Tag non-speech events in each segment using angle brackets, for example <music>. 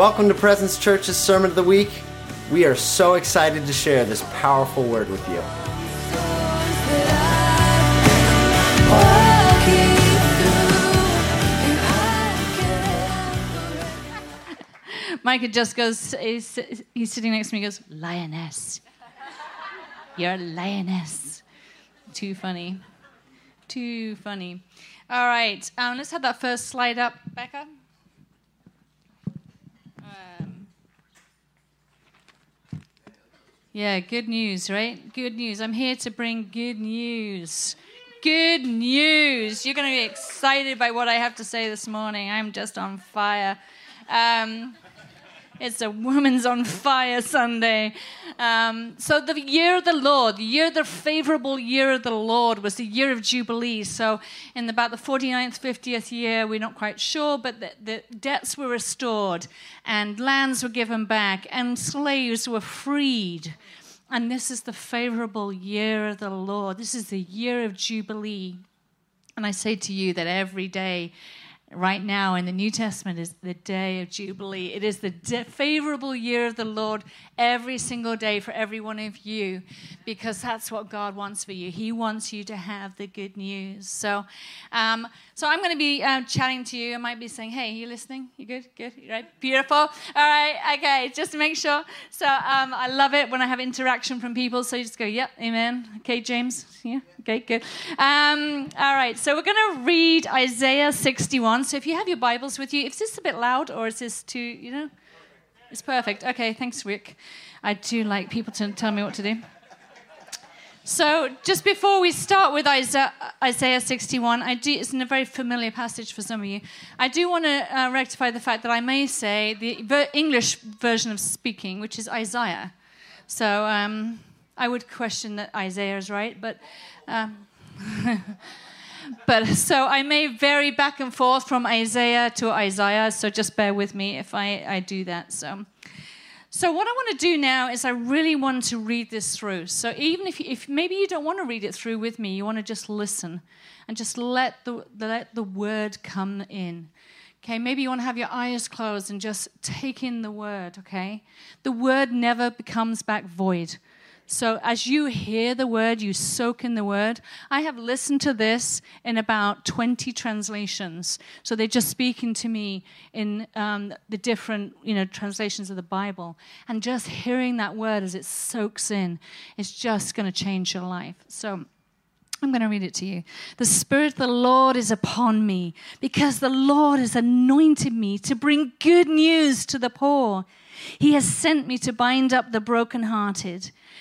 Welcome to Presence Church's Sermon of the Week. We are so excited to share this powerful word with you. <laughs> Micah just goes, he's, he's sitting next to me, he goes, Lioness. You're a lioness. Too funny. Too funny. All right, um, let's have that first slide up, Becca. Yeah, good news, right? Good news. I'm here to bring good news. Good news. You're going to be excited by what I have to say this morning. I'm just on fire. Um, it's a Women's on Fire Sunday. Um, so, the year of the Lord, the year, the favorable year of the Lord, was the year of Jubilee. So, in about the 49th, 50th year, we're not quite sure, but the, the debts were restored, and lands were given back, and slaves were freed. And this is the favorable year of the Lord. This is the year of Jubilee. And I say to you that every day right now in the New Testament is the day of Jubilee. It is the de- favorable year of the Lord every single day for every one of you because that's what God wants for you. He wants you to have the good news. So, um, so I'm going to be uh, chatting to you. I might be saying, "Hey, you listening? You good? Good? Right? Beautiful. All right. Okay. Just to make sure. So um, I love it when I have interaction from people. So you just go, "Yep, Amen." Okay, James. Yeah. Okay. Good. Um, all right. So we're going to read Isaiah 61. So if you have your Bibles with you, is this a bit loud or is this too? You know, it's perfect. Okay. Thanks, Rick. I do like people to tell me what to do. So, just before we start with Isaiah, Isaiah 61, I do, it's in a very familiar passage for some of you. I do want to uh, rectify the fact that I may say the ver- English version of speaking, which is Isaiah. So, um, I would question that Isaiah is right, but. Um, <laughs> but so I may vary back and forth from Isaiah to Isaiah, so just bear with me if I, I do that. So. So what I want to do now is I really want to read this through. So even if, you, if maybe you don't want to read it through with me, you want to just listen and just let the, let the word come in. Okay, maybe you want to have your eyes closed and just take in the word, okay? The word never becomes back void. So as you hear the word, you soak in the word. I have listened to this in about 20 translations. So they're just speaking to me in um, the different, you know, translations of the Bible. And just hearing that word as it soaks in is just going to change your life. So I'm going to read it to you. The Spirit of the Lord is upon me because the Lord has anointed me to bring good news to the poor. He has sent me to bind up the brokenhearted,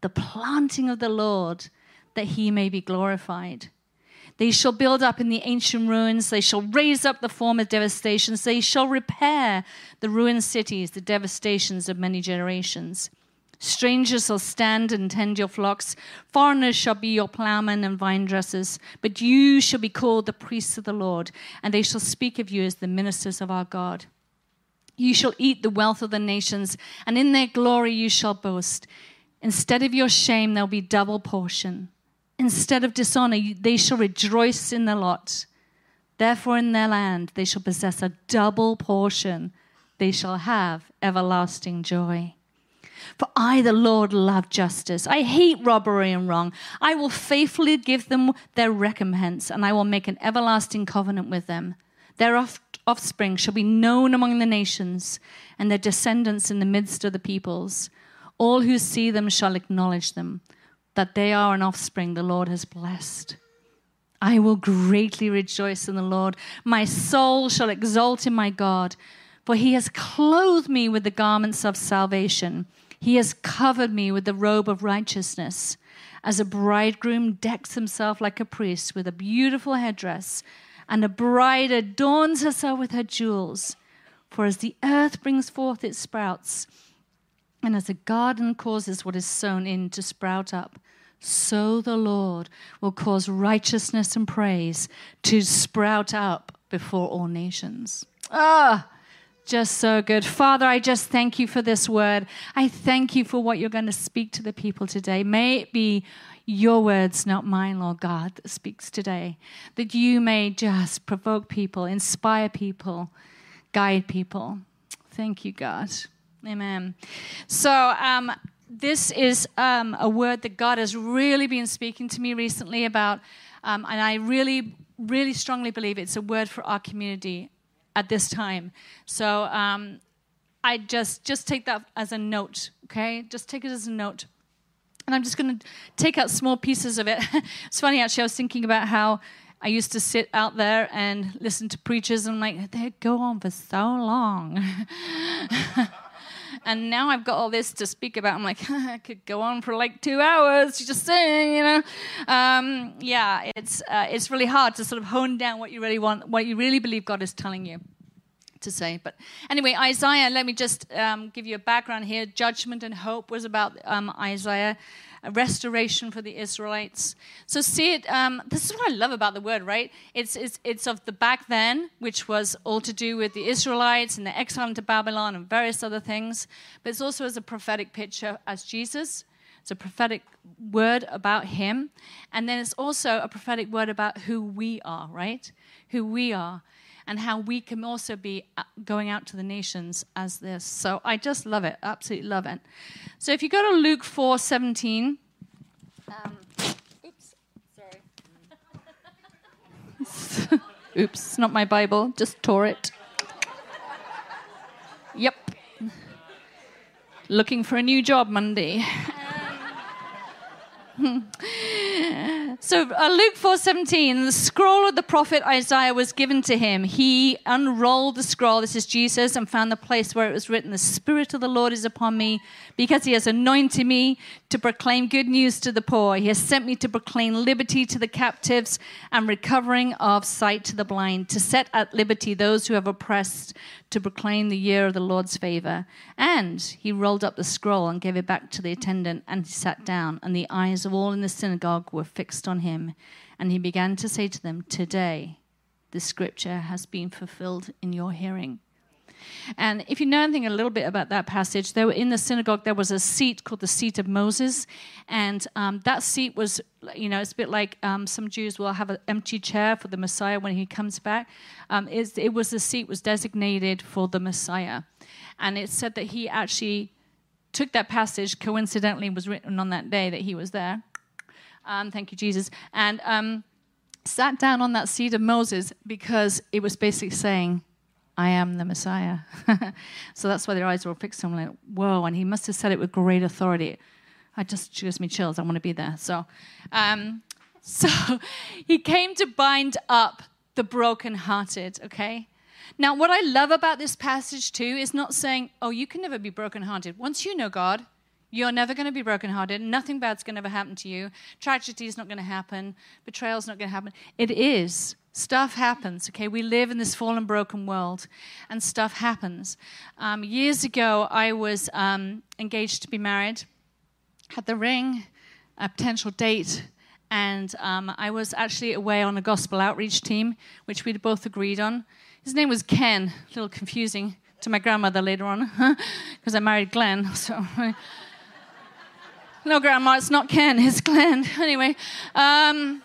the planting of the Lord, that he may be glorified. They shall build up in the ancient ruins. They shall raise up the former devastations. They shall repair the ruined cities, the devastations of many generations. Strangers shall stand and tend your flocks. Foreigners shall be your plowmen and vine dressers. But you shall be called the priests of the Lord, and they shall speak of you as the ministers of our God. You shall eat the wealth of the nations, and in their glory you shall boast. Instead of your shame, there'll be double portion. Instead of dishonor, they shall rejoice in the lot. Therefore, in their land, they shall possess a double portion. They shall have everlasting joy. For I, the Lord, love justice. I hate robbery and wrong. I will faithfully give them their recompense, and I will make an everlasting covenant with them. Their offspring shall be known among the nations, and their descendants in the midst of the peoples. All who see them shall acknowledge them, that they are an offspring the Lord has blessed. I will greatly rejoice in the Lord. My soul shall exult in my God, for he has clothed me with the garments of salvation. He has covered me with the robe of righteousness. As a bridegroom decks himself like a priest with a beautiful headdress, and a bride adorns herself with her jewels. For as the earth brings forth its sprouts, and as a garden causes what is sown in to sprout up, so the Lord will cause righteousness and praise to sprout up before all nations. Ah, just so good. Father, I just thank you for this word. I thank you for what you're going to speak to the people today. May it be your words, not mine, Lord God, that speaks today. That you may just provoke people, inspire people, guide people. Thank you, God. Amen. So, um, this is um, a word that God has really been speaking to me recently about, um, and I really, really strongly believe it's a word for our community at this time. So, um, I just just take that as a note, okay? Just take it as a note. And I'm just going to take out small pieces of it. <laughs> it's funny, actually, I was thinking about how I used to sit out there and listen to preachers, and I'm like, they go on for so long. <laughs> and now I've got all this to speak about. I'm like, <laughs> I could go on for like two hours just saying, you know. Um, yeah, it's uh, it's really hard to sort of hone down what you really want, what you really believe God is telling you to say. But anyway, Isaiah, let me just um, give you a background here. Judgment and hope was about um, Isaiah, restoration for the Israelites. So see it. Um, this is what I love about the word, right? It's, it's it's of the back then, which was all to do with the Israelites and the exile into Babylon and various other things. But it's also as a prophetic picture as Jesus. It's a prophetic word about him. And then it's also a prophetic word about who we are, right? Who we are and how we can also be uh, going out to the nations as this. So I just love it, absolutely love it. So if you go to Luke 4 17, um, oops, sorry. <laughs> oops, not my Bible, just tore it. Yep. Looking for a new job Monday. <laughs> So uh, Luke 4:17, the scroll of the prophet Isaiah was given to him. He unrolled the scroll, this is Jesus, and found the place where it was written, "The spirit of the Lord is upon me, because he has anointed me to proclaim good news to the poor. He has sent me to proclaim liberty to the captives and recovering of sight to the blind, to set at liberty those who have oppressed, to proclaim the year of the Lord's favor." And he rolled up the scroll and gave it back to the attendant, and he sat down, and the eyes of all in the synagogue were fixed on him. And he began to say to them, Today, the scripture has been fulfilled in your hearing. And if you know anything a little bit about that passage, there in the synagogue there was a seat called the seat of Moses, and um, that seat was, you know, it's a bit like um, some Jews will have an empty chair for the Messiah when he comes back. Um, it was the seat was designated for the Messiah, and it said that he actually took that passage. Coincidentally, was written on that day that he was there. Um, thank you, Jesus, and um, sat down on that seat of Moses because it was basically saying I am the Messiah. <laughs> so that's why their eyes were all fixed on him. like, whoa, and he must have said it with great authority. I just gives me chills. I want to be there. So, um, <laughs> so he came to bind up the brokenhearted. Okay. Now, what I love about this passage too is not saying, "Oh, you can never be brokenhearted." Once you know God, you're never going to be brokenhearted. Nothing bad's going to ever happen to you. Tragedy is not going to happen. Betrayal's not going to happen. It is Stuff happens, okay? We live in this fallen, broken world, and stuff happens. Um, years ago, I was um, engaged to be married, had the ring, a potential date, and um, I was actually away on a gospel outreach team, which we'd both agreed on. His name was Ken, a little confusing to my grandmother later on, <laughs> because I married Glenn, <laughs> so. No, grandma, it's not Ken, it's Glenn. <laughs> Anyway. Um,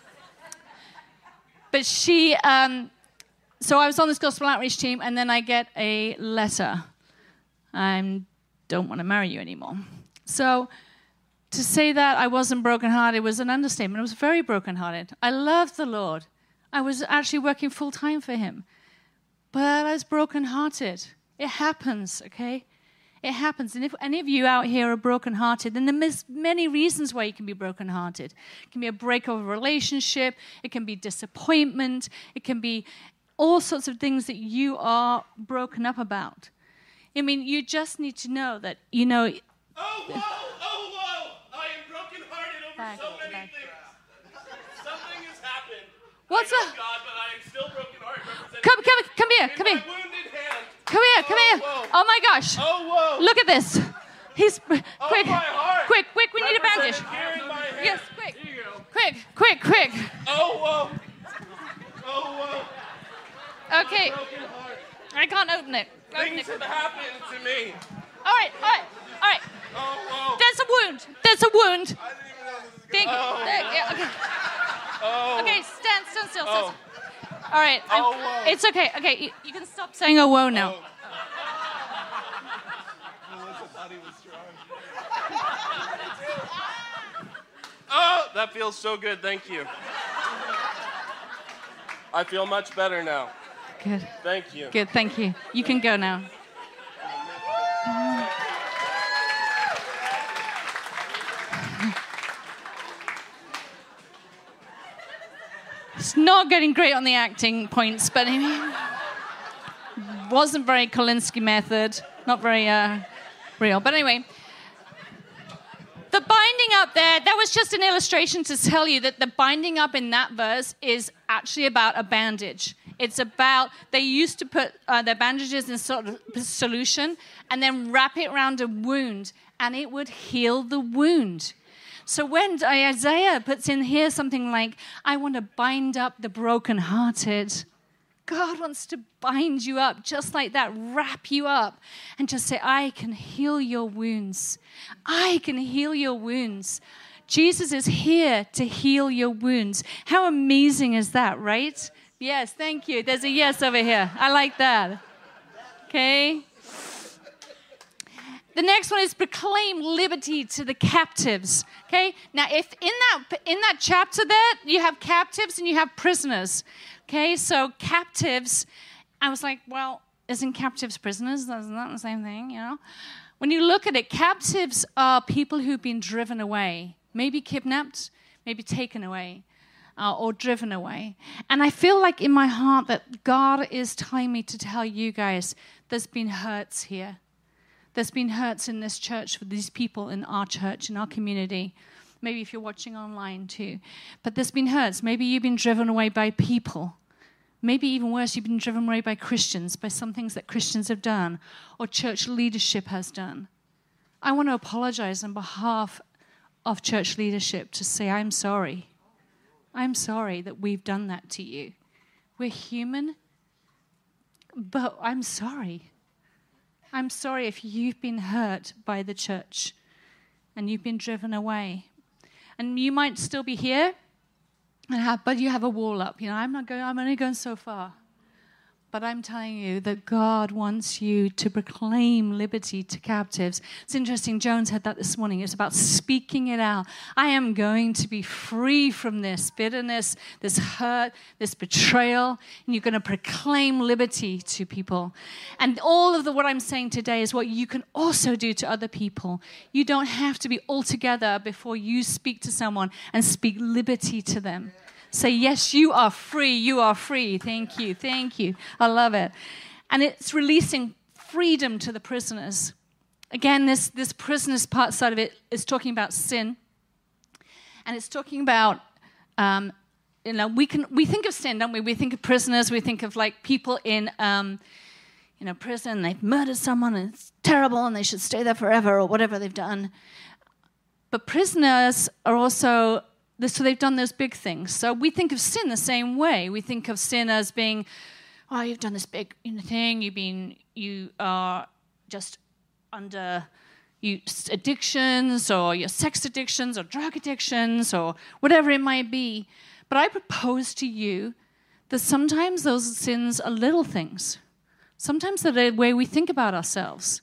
but she, um, so I was on this gospel outreach team, and then I get a letter. I don't want to marry you anymore. So to say that I wasn't brokenhearted was an understatement. I was very brokenhearted. I loved the Lord. I was actually working full time for Him. But I was brokenhearted. It happens, okay? It happens. And if any of you out here are brokenhearted, then there's many reasons why you can be brokenhearted. It can be a break of a relationship, it can be disappointment, it can be all sorts of things that you are broken up about. I mean, you just need to know that, you know. Oh, whoa, oh, whoa! I am brokenhearted over back, so many back. things. Something has happened. What's up? God, but I am still brokenhearted. Come, come, come here, come here. Come here, come here. whoa. Oh my gosh. Oh, whoa. Look at this. He's oh, quick, Oh, my heart. quick, quick. We need a bandage. Represented Here in my hand. Yes, quick. Here you go. Quick, quick, quick. Oh, whoa. Oh, whoa. Okay, I can't open it. Open Things it. have happened to me. All right, all right, all right. Oh, whoa. There's a wound. There's a wound. I didn't even know this was Thank you. Oh. Yeah, okay. Oh. Okay, stand, stand still. Stand Oh. still. All right. Oh, whoa. It's okay. Okay, you, you can stop saying "oh whoa" now. Oh. Melissa thought he was strong. Oh, that feels so good. Thank you. I feel much better now. Good. Thank you. Good. Thank you. You can go now. Not getting great on the acting points, but I wasn't very Kolinsky method. Not very uh, real. But anyway, the binding up there, that was just an illustration to tell you that the binding up in that verse is actually about a bandage. It's about, they used to put uh, their bandages in sort of solution and then wrap it around a wound, and it would heal the wound. So when Isaiah puts in here something like, I want to bind up the brokenhearted, God wants to bind you up just like that, wrap you up, and just say, I can heal your wounds. I can heal your wounds. Jesus is here to heal your wounds. How amazing is that, right? Yes, thank you. There's a yes over here. I like that. Okay. The next one is proclaim liberty to the captives. Okay? Now if in that in that chapter there you have captives and you have prisoners. Okay? So captives I was like, well, isn't captives prisoners? Not that the same thing, you know? When you look at it, captives are people who've been driven away, maybe kidnapped, maybe taken away. Uh, or driven away. And I feel like in my heart that God is telling me to tell you guys there's been hurts here. There's been hurts in this church for these people in our church, in our community. Maybe if you're watching online too. But there's been hurts. Maybe you've been driven away by people. Maybe even worse, you've been driven away by Christians, by some things that Christians have done or church leadership has done. I want to apologize on behalf of church leadership to say, I'm sorry. I'm sorry that we've done that to you. We're human, but I'm sorry. I'm sorry if you've been hurt by the church and you've been driven away. And you might still be here, have, but you have a wall up. You know, I'm not going, I'm only going so far. But I'm telling you that God wants you to proclaim liberty to captives. It's interesting, Jones had that this morning. It's about speaking it out. I am going to be free from this bitterness, this hurt, this betrayal, and you're going to proclaim liberty to people. And all of the, what I'm saying today is what you can also do to other people. You don't have to be all together before you speak to someone and speak liberty to them. Say, Yes, you are free. You are free. Thank you. Thank you. I love it. And it's releasing freedom to the prisoners. Again, this, this prisoners part side of it is talking about sin. And it's talking about, um, you know, we, can, we think of sin, don't we? We think of prisoners, we think of like people in, um, you know, prison, they've murdered someone and it's terrible and they should stay there forever or whatever they've done. But prisoners are also so they've done those big things. So we think of sin the same way. We think of sin as being, oh, you've done this big thing. You've been, you are just under you addictions or your sex addictions or drug addictions or whatever it might be. But I propose to you that sometimes those sins are little things. Sometimes they're the way we think about ourselves.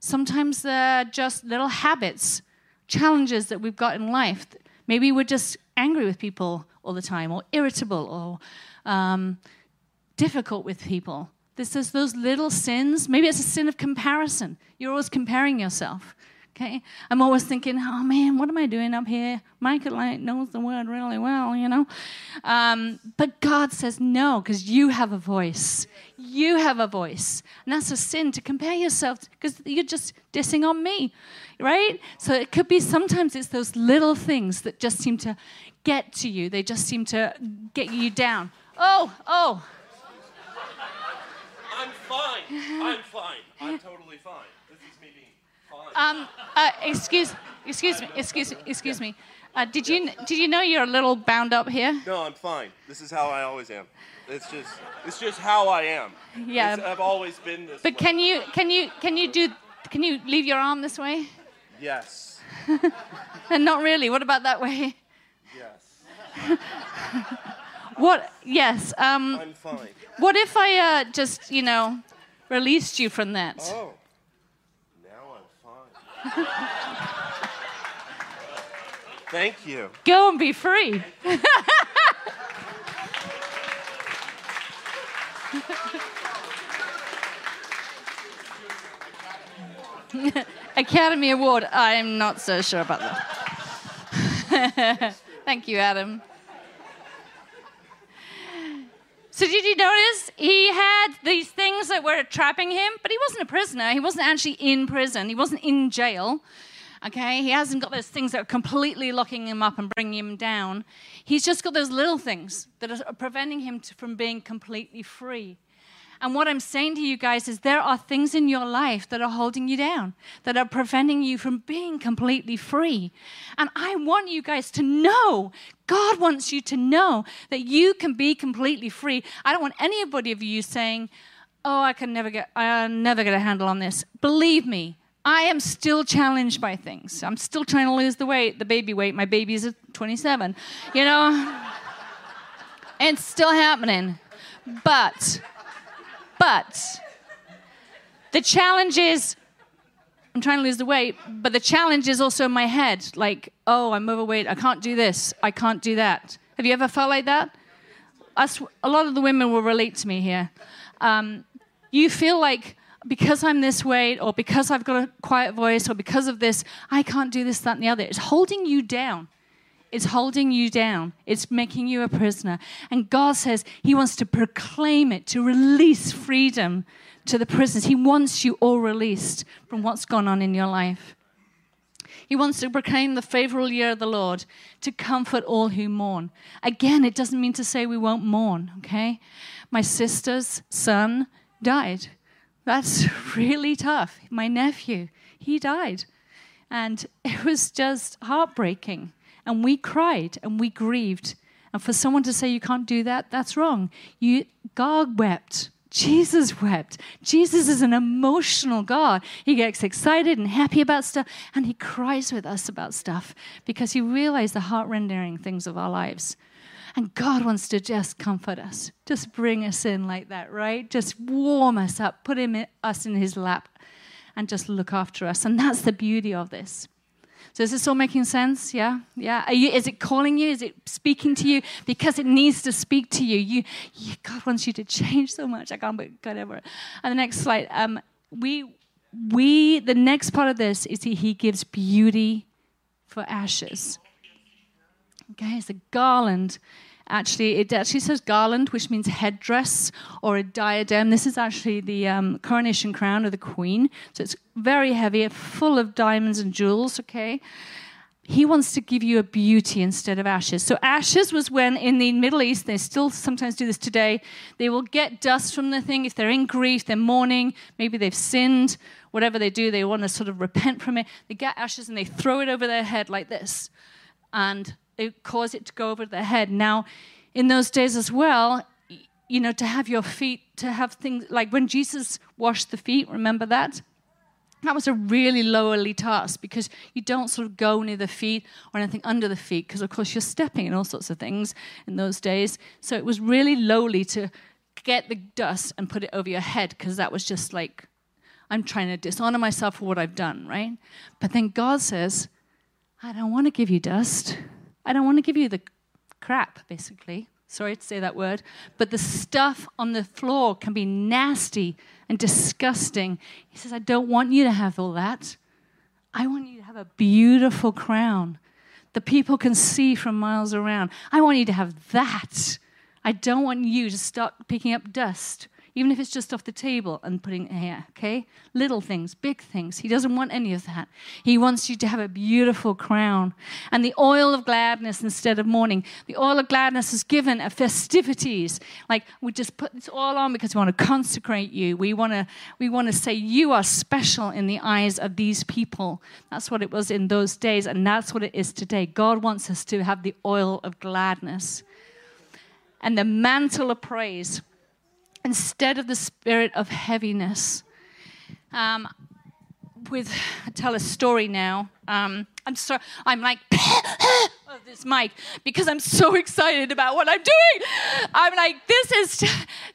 Sometimes they're just little habits, challenges that we've got in life Maybe we're just angry with people all the time, or irritable, or um, difficult with people. This is those little sins. Maybe it's a sin of comparison. You're always comparing yourself. Okay, I'm always thinking, oh man, what am I doing up here? Michael like knows the word really well, you know. Um, but God says no, because you have a voice. You have a voice, and that's a sin to compare yourself because you're just dissing on me, right? So it could be sometimes it's those little things that just seem to get to you. They just seem to get you down. Oh, oh. I'm fine. I'm fine. I'm <laughs> totally fine. This is me being fine. Um, uh, excuse, excuse me, excuse me, excuse me. Uh, did you did you know you're a little bound up here? no, I'm fine. This is how I always am. It's just, it's just how I am. Yeah. It's- I've always been this But way. can you can you can you do can you leave your arm this way? Yes. <laughs> And not really. What about that way? Yes. <laughs> What? Yes. Um, I'm fine. what if I uh, just you know released you from that? Oh. <laughs> Thank you. Go and be free. <laughs> Academy Award. I'm not so sure about that. <laughs> Thank you, Adam. So, did you notice he had these things that were trapping him, but he wasn't a prisoner. He wasn't actually in prison. He wasn't in jail. Okay, he hasn't got those things that are completely locking him up and bringing him down. He's just got those little things that are preventing him from being completely free. And what I'm saying to you guys is there are things in your life that are holding you down, that are preventing you from being completely free. And I want you guys to know, God wants you to know that you can be completely free. I don't want anybody of you saying, "Oh, I can never get I never get a handle on this." Believe me, I am still challenged by things. I'm still trying to lose the weight, the baby weight. My baby's at 27. You know, <laughs> it's still happening. But but the challenge is I'm trying to lose the weight, but the challenge is also in my head like, oh, I'm overweight. I can't do this. I can't do that. Have you ever felt like that? Us, a lot of the women will relate to me here. Um, you feel like because I'm this weight, or because I've got a quiet voice, or because of this, I can't do this, that, and the other. It's holding you down. It's holding you down. It's making you a prisoner. And God says He wants to proclaim it, to release freedom to the prisoners. He wants you all released from what's gone on in your life. He wants to proclaim the favorable year of the Lord, to comfort all who mourn. Again, it doesn't mean to say we won't mourn, okay? My sister's son died. That's <laughs> really tough. My nephew, he died. And it was just heartbreaking. And we cried and we grieved. And for someone to say you can't do that, that's wrong. You, God wept. Jesus wept. Jesus is an emotional God. He gets excited and happy about stuff, and he cries with us about stuff because he realized the heart rendering things of our lives. And God wants to just comfort us, just bring us in like that, right? Just warm us up, put him us in his lap, and just look after us. And that's the beauty of this. So is this all making sense? Yeah, yeah. You, is it calling you? Is it speaking to you? Because it needs to speak to you. You, you God wants you to change so much. I can't, but whatever. And the next slide. Um, we, we. The next part of this is he, he gives beauty for ashes. Okay, it's a garland. Actually, it actually says garland, which means headdress or a diadem. This is actually the um, coronation crown of the queen. So it's very heavy, full of diamonds and jewels, okay? He wants to give you a beauty instead of ashes. So, ashes was when in the Middle East, they still sometimes do this today, they will get dust from the thing. If they're in grief, they're mourning, maybe they've sinned, whatever they do, they want to sort of repent from it. They get ashes and they throw it over their head like this. And they cause it to go over their head. Now, in those days as well, you know, to have your feet, to have things like when Jesus washed the feet, remember that? That was a really lowly task because you don't sort of go near the feet or anything under the feet because, of course, you're stepping and all sorts of things in those days. So it was really lowly to get the dust and put it over your head because that was just like, I'm trying to dishonor myself for what I've done, right? But then God says, I don't want to give you dust. I don't want to give you the crap, basically. Sorry to say that word. But the stuff on the floor can be nasty and disgusting. He says, I don't want you to have all that. I want you to have a beautiful crown that people can see from miles around. I want you to have that. I don't want you to start picking up dust. Even if it's just off the table and putting here, okay? Little things, big things. He doesn't want any of that. He wants you to have a beautiful crown and the oil of gladness instead of mourning. The oil of gladness is given at festivities. Like we just put this oil on because we want to consecrate you. We want to we want to say you are special in the eyes of these people. That's what it was in those days and that's what it is today. God wants us to have the oil of gladness and the mantle of praise instead of the spirit of heaviness. Um, with I tell a story now. Um, I'm so I'm like <laughs> of this mic because I'm so excited about what I'm doing. I'm like this is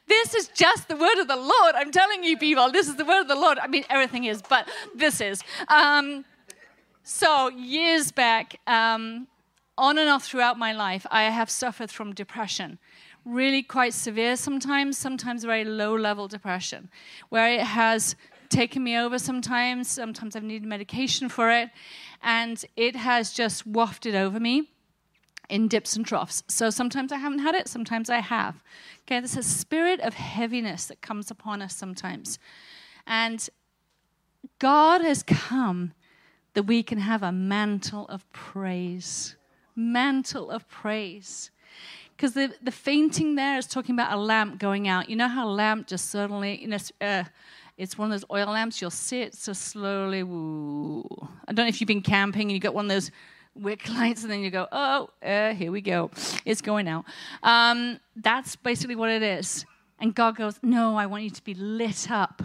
this is just the word of the Lord. I'm telling you, people, this is the word of the Lord. I mean, everything is, but this is. Um, so years back, um, on and off throughout my life, I have suffered from depression really quite severe sometimes, sometimes very low level depression, where it has taken me over sometimes. Sometimes I've needed medication for it. And it has just wafted over me in dips and troughs. So sometimes I haven't had it, sometimes I have. Okay, there's a spirit of heaviness that comes upon us sometimes. And God has come that we can have a mantle of praise. Mantle of praise. Because the, the fainting there is talking about a lamp going out. You know how a lamp just suddenly, you know, uh, it's one of those oil lamps. You'll see it so slowly. Woo. I don't know if you've been camping and you got one of those wick <laughs> lights, and then you go, oh, uh, here we go. It's going out. Um, that's basically what it is. And God goes, no, I want you to be lit up.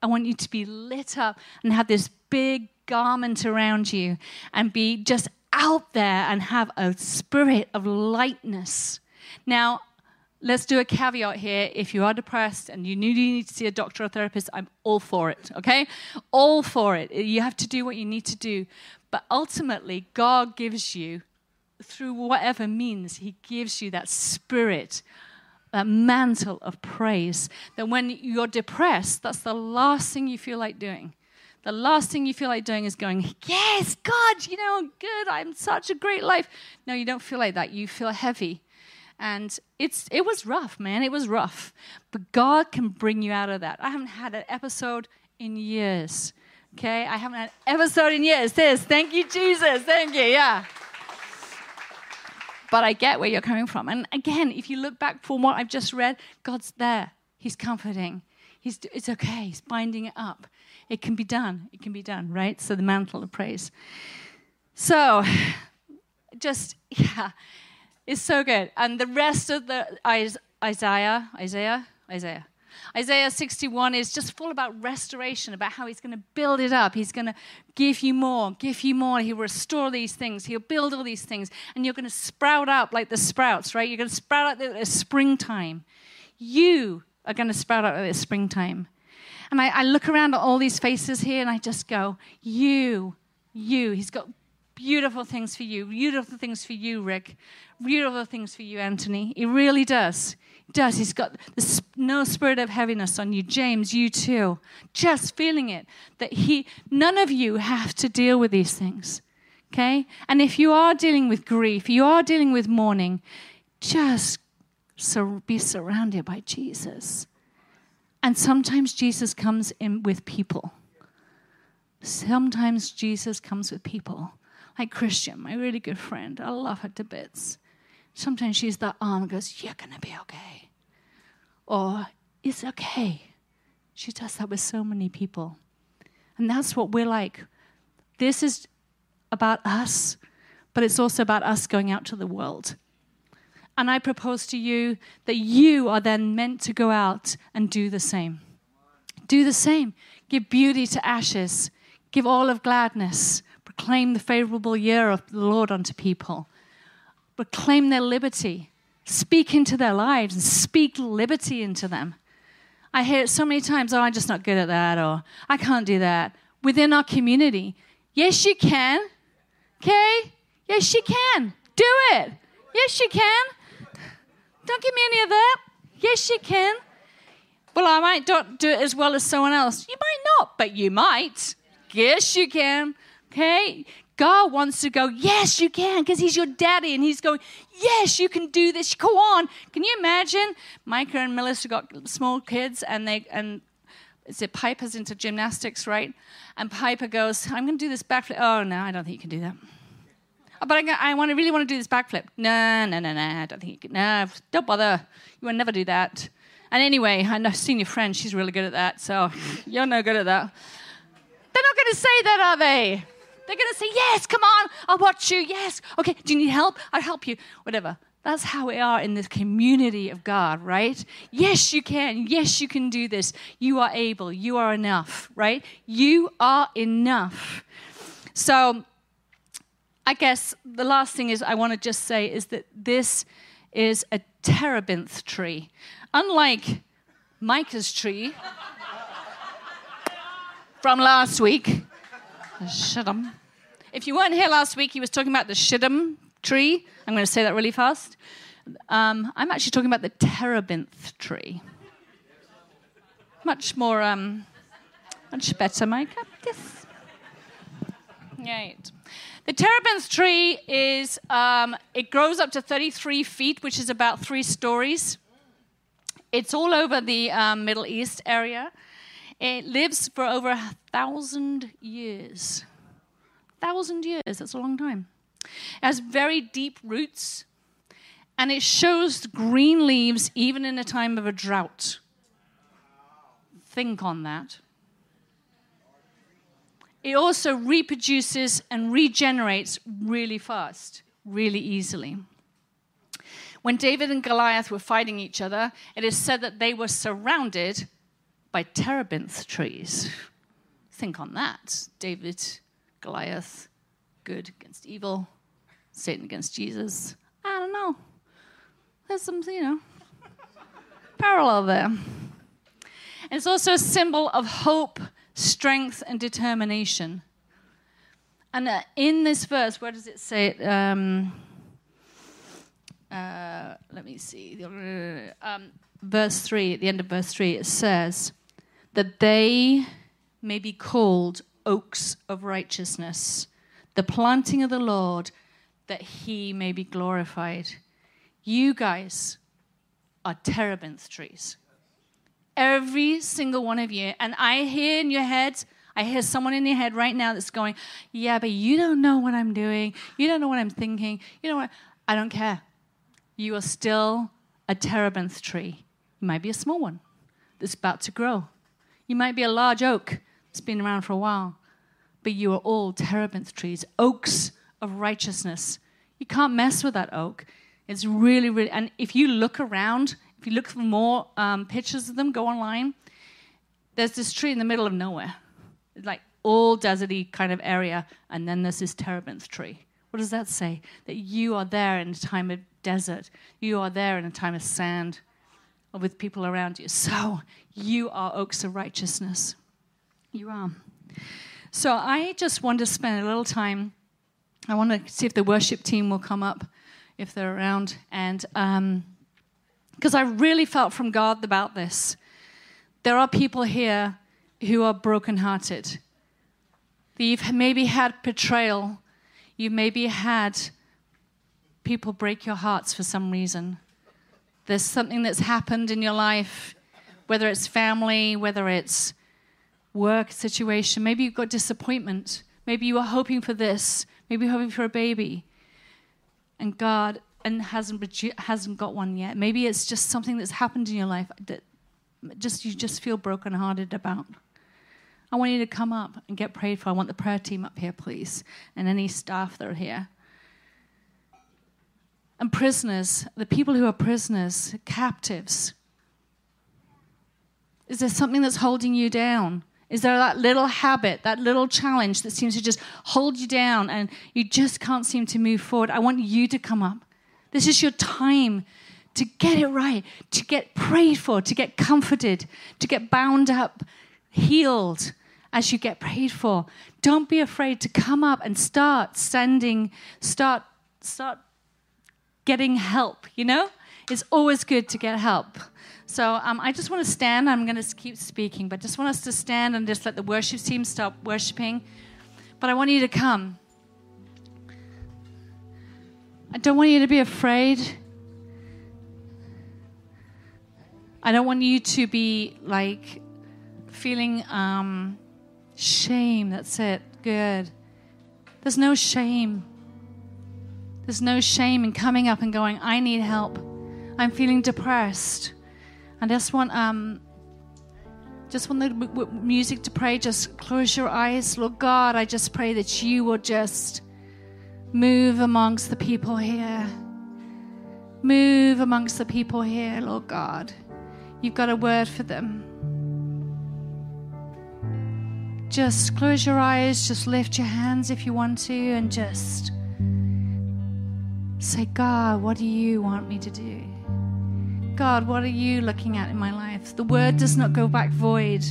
I want you to be lit up and have this big garment around you and be just out there and have a spirit of lightness now, let's do a caveat here. If you are depressed and you need to see a doctor or therapist, I'm all for it, okay? All for it. You have to do what you need to do. But ultimately, God gives you, through whatever means, He gives you that spirit, that mantle of praise. That when you're depressed, that's the last thing you feel like doing. The last thing you feel like doing is going, Yes, God, you know, I'm good, I'm such a great life. No, you don't feel like that. You feel heavy and it's it was rough, man. It was rough. But God can bring you out of that. I haven't had an episode in years. Okay? I haven't had an episode in years. This. Thank you, Jesus. Thank you. Yeah. But I get where you're coming from. And again, if you look back from what I've just read, God's there. He's comforting. He's, it's okay. He's binding it up. It can be done. It can be done, right? So the mantle of praise. So, <sighs> just, <laughs> yeah is so good. And the rest of the Isaiah, Isaiah, Isaiah, Isaiah 61 is just full about restoration, about how he's going to build it up. He's going to give you more, give you more. He'll restore these things. He'll build all these things. And you're going to sprout up like the sprouts, right? You're going to sprout out like the springtime. You are going to sprout out like the springtime. And I, I look around at all these faces here and I just go, You, you. He's got beautiful things for you, beautiful things for you, Rick, beautiful things for you, Anthony. He really does. He does. He's got this, no spirit of heaviness on you. James, you too. Just feeling it. That he, none of you have to deal with these things. Okay? And if you are dealing with grief, you are dealing with mourning, just so be surrounded by Jesus. And sometimes Jesus comes in with people. Sometimes Jesus comes with people like Christian, my really good friend. I love her to bits. Sometimes she's the arm and goes, You're going to be okay. Or, It's okay. She does that with so many people. And that's what we're like. This is about us, but it's also about us going out to the world. And I propose to you that you are then meant to go out and do the same. Do the same. Give beauty to ashes, give all of gladness, proclaim the favorable year of the Lord unto people, proclaim their liberty, speak into their lives, and speak liberty into them. I hear it so many times, oh, I'm just not good at that, or I can't do that. Within our community, yes, you can. Okay? Yes, you can. Do it. Yes, you can. Don't give me any of that. Yes, you can. Well, I might not do it as well as someone else. You might not, but you might. Yes, you can. Okay? God wants to go, Yes, you can, because He's your daddy. And He's going, Yes, you can do this. Go on. Can you imagine? Micah and Melissa got small kids, and they, and is it Piper's into gymnastics, right? And Piper goes, I'm going to do this backflip. Oh, no, I don't think you can do that. "Oh, But I, I want to really want to do this backflip. No, no, no, no. I don't think you can. No, don't bother. You will never do that. And anyway, I know, I've seen your friend. She's really good at that. So <laughs> you're no good at that. They're not going to say that, are they? They're going to say, Yes, come on, I'll watch you. Yes. Okay, do you need help? I'll help you. Whatever. That's how we are in this community of God, right? Yes, you can. Yes, you can do this. You are able. You are enough, right? You are enough. So, I guess the last thing is I want to just say is that this is a terebinth tree. Unlike Micah's tree <laughs> from last week, the shittim. If you weren't here last week, he was talking about the shittim tree. I'm going to say that really fast. Um, I'm actually talking about the terebinth tree. Much more, um, much better, Micah. Yes. Right. The terebinth tree is, um, it grows up to 33 feet, which is about three stories. It's all over the um, Middle East area. It lives for over a thousand years. Thousand years, that's a long time. It has very deep roots, and it shows green leaves even in a time of a drought. Think on that. It also reproduces and regenerates really fast, really easily. When David and Goliath were fighting each other, it is said that they were surrounded by terebinth trees. Think on that. David, Goliath, good against evil, Satan against Jesus. I don't know. There's some, you know, parallel there. It's also a symbol of hope, strength, and determination. And uh, in this verse, where does it say it? Um, uh, let me see. Um, verse 3, at the end of verse 3, it says that they may be called oaks of righteousness, the planting of the Lord, that he may be glorified. You guys are terebinth trees. Every single one of you. And I hear in your heads, I hear someone in your head right now that's going, Yeah, but you don't know what I'm doing. You don't know what I'm thinking. You know what? I don't care. You are still a terebinth tree. You might be a small one that's about to grow. You might be a large oak that's been around for a while. But you are all terebinth trees, oaks of righteousness. You can't mess with that oak. It's really, really, and if you look around, if you look for more um, pictures of them, go online. There's this tree in the middle of nowhere, like all deserty kind of area, and then there's this terebinth tree. What does that say? That you are there in a time of desert. You are there in a time of sand, or with people around you. So you are oaks of righteousness. You are. So I just want to spend a little time. I want to see if the worship team will come up, if they're around, and um, because I really felt from God about this. There are people here who are brokenhearted. You've maybe had betrayal. You maybe had people break your hearts for some reason. There's something that's happened in your life, whether it's family, whether it's work situation. Maybe you've got disappointment. Maybe you were hoping for this. Maybe you're hoping for a baby. And God and hasn't hasn't got one yet. Maybe it's just something that's happened in your life that just you just feel brokenhearted about. I want you to come up and get prayed for. I want the prayer team up here, please, and any staff that are here. And prisoners, the people who are prisoners, captives. Is there something that's holding you down? Is there that little habit, that little challenge that seems to just hold you down and you just can't seem to move forward? I want you to come up. This is your time to get it right, to get prayed for, to get comforted, to get bound up, healed as you get prayed for. Don't be afraid to come up and start sending, start, start getting help, you know? It's always good to get help. So um, I just want to stand. I'm going to keep speaking, but just want us to stand and just let the worship team stop worshiping. But I want you to come. I don't want you to be afraid. I don't want you to be like feeling um, shame. That's it. Good. There's no shame. There's no shame in coming up and going, I need help. I'm feeling depressed. I just want um, just want the music to pray. Just close your eyes. Lord God, I just pray that you will just move amongst the people here. Move amongst the people here, Lord God. You've got a word for them. Just close your eyes, just lift your hands if you want to, and just say, God, what do you want me to do? God, what are you looking at in my life? The word does not go back void.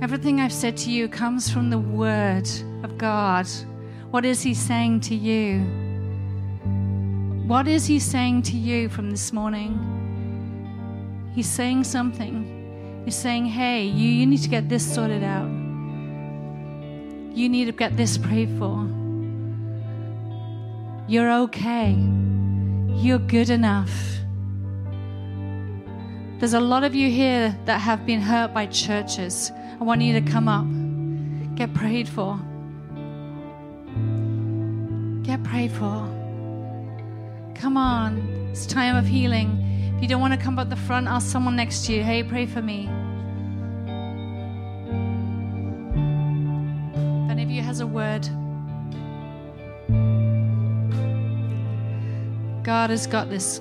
Everything I've said to you comes from the word of God. What is He saying to you? What is He saying to you from this morning? He's saying something. He's saying, hey, you, you need to get this sorted out. You need to get this prayed for. You're okay. You're good enough. There's a lot of you here that have been hurt by churches. I want you to come up, get prayed for. Get prayed for. Come on, it's time of healing. If you don't want to come up the front, ask someone next to you, hey, pray for me. If any of you has a word, God has got this.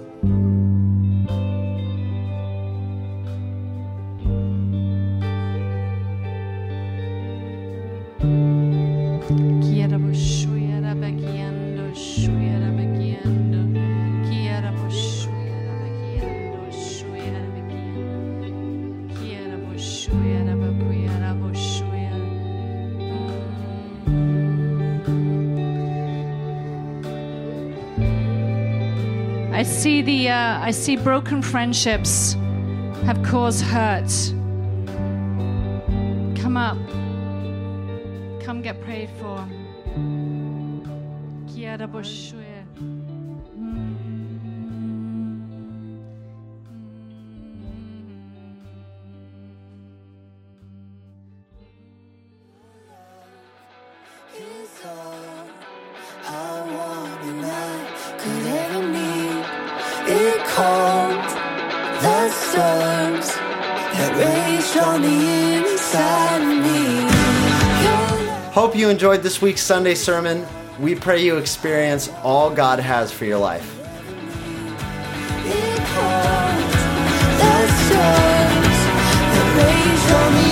I see broken friendships have caused hurt. Come up. Come get prayed for. You enjoyed this week's Sunday sermon. We pray you experience all God has for your life. Calmed the rage on